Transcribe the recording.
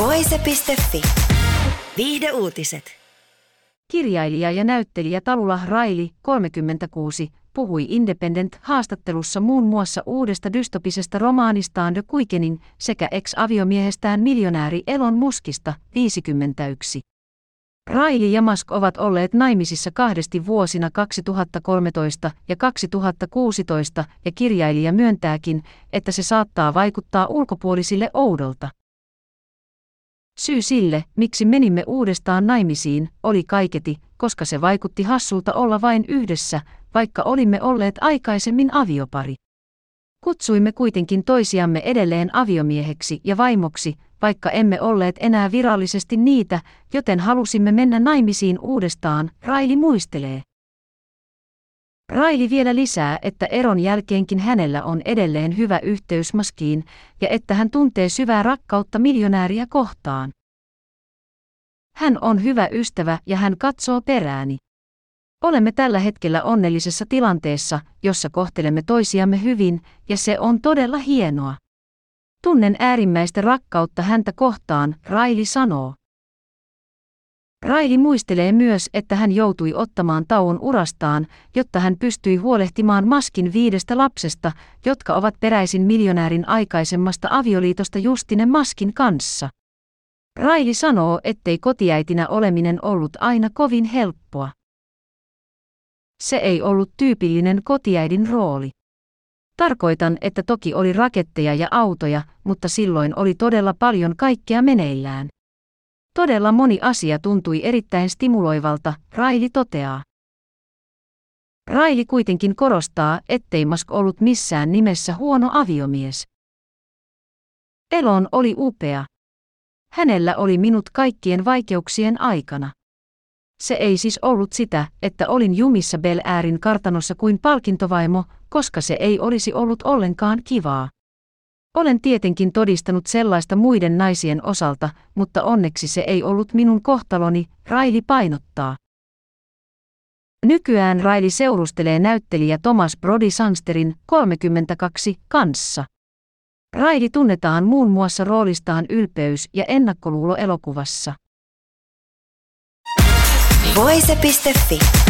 Voise.fi. Viihde uutiset. Kirjailija ja näyttelijä Talula Raili, 36, puhui Independent-haastattelussa muun muassa uudesta dystopisesta romaanistaan The Quickening sekä ex-aviomiehestään miljonääri Elon Muskista, 51. Raili ja Musk ovat olleet naimisissa kahdesti vuosina 2013 ja 2016 ja kirjailija myöntääkin, että se saattaa vaikuttaa ulkopuolisille oudolta. Syy sille, miksi menimme uudestaan naimisiin, oli kaiketi, koska se vaikutti hassulta olla vain yhdessä, vaikka olimme olleet aikaisemmin aviopari. Kutsuimme kuitenkin toisiamme edelleen aviomieheksi ja vaimoksi, vaikka emme olleet enää virallisesti niitä, joten halusimme mennä naimisiin uudestaan, Raili muistelee. Raili vielä lisää, että eron jälkeenkin hänellä on edelleen hyvä yhteys Maskiin ja että hän tuntee syvää rakkautta miljonääriä kohtaan. Hän on hyvä ystävä ja hän katsoo perääni. Olemme tällä hetkellä onnellisessa tilanteessa, jossa kohtelemme toisiamme hyvin, ja se on todella hienoa. Tunnen äärimmäistä rakkautta häntä kohtaan, Raili sanoo. Raili muistelee myös, että hän joutui ottamaan tauon urastaan, jotta hän pystyi huolehtimaan Maskin viidestä lapsesta, jotka ovat peräisin miljonäärin aikaisemmasta avioliitosta Justine Maskin kanssa. Raili sanoo, ettei kotiäitinä oleminen ollut aina kovin helppoa. Se ei ollut tyypillinen kotiäidin rooli. Tarkoitan, että toki oli raketteja ja autoja, mutta silloin oli todella paljon kaikkea meneillään. Todella moni asia tuntui erittäin stimuloivalta, Raili toteaa. Raili kuitenkin korostaa, ettei Musk ollut missään nimessä huono aviomies. Elon oli upea. Hänellä oli minut kaikkien vaikeuksien aikana. Se ei siis ollut sitä, että olin jumissa Bel Airin kartanossa kuin palkintovaimo, koska se ei olisi ollut ollenkaan kivaa. Olen tietenkin todistanut sellaista muiden naisien osalta, mutta onneksi se ei ollut minun kohtaloni, Raili painottaa. Nykyään Raili seurustelee näyttelijä Thomas Brody Sansterin 32 kanssa. Raili tunnetaan muun muassa roolistaan ylpeys- ja ennakkoluulo elokuvassa. Voise.fi.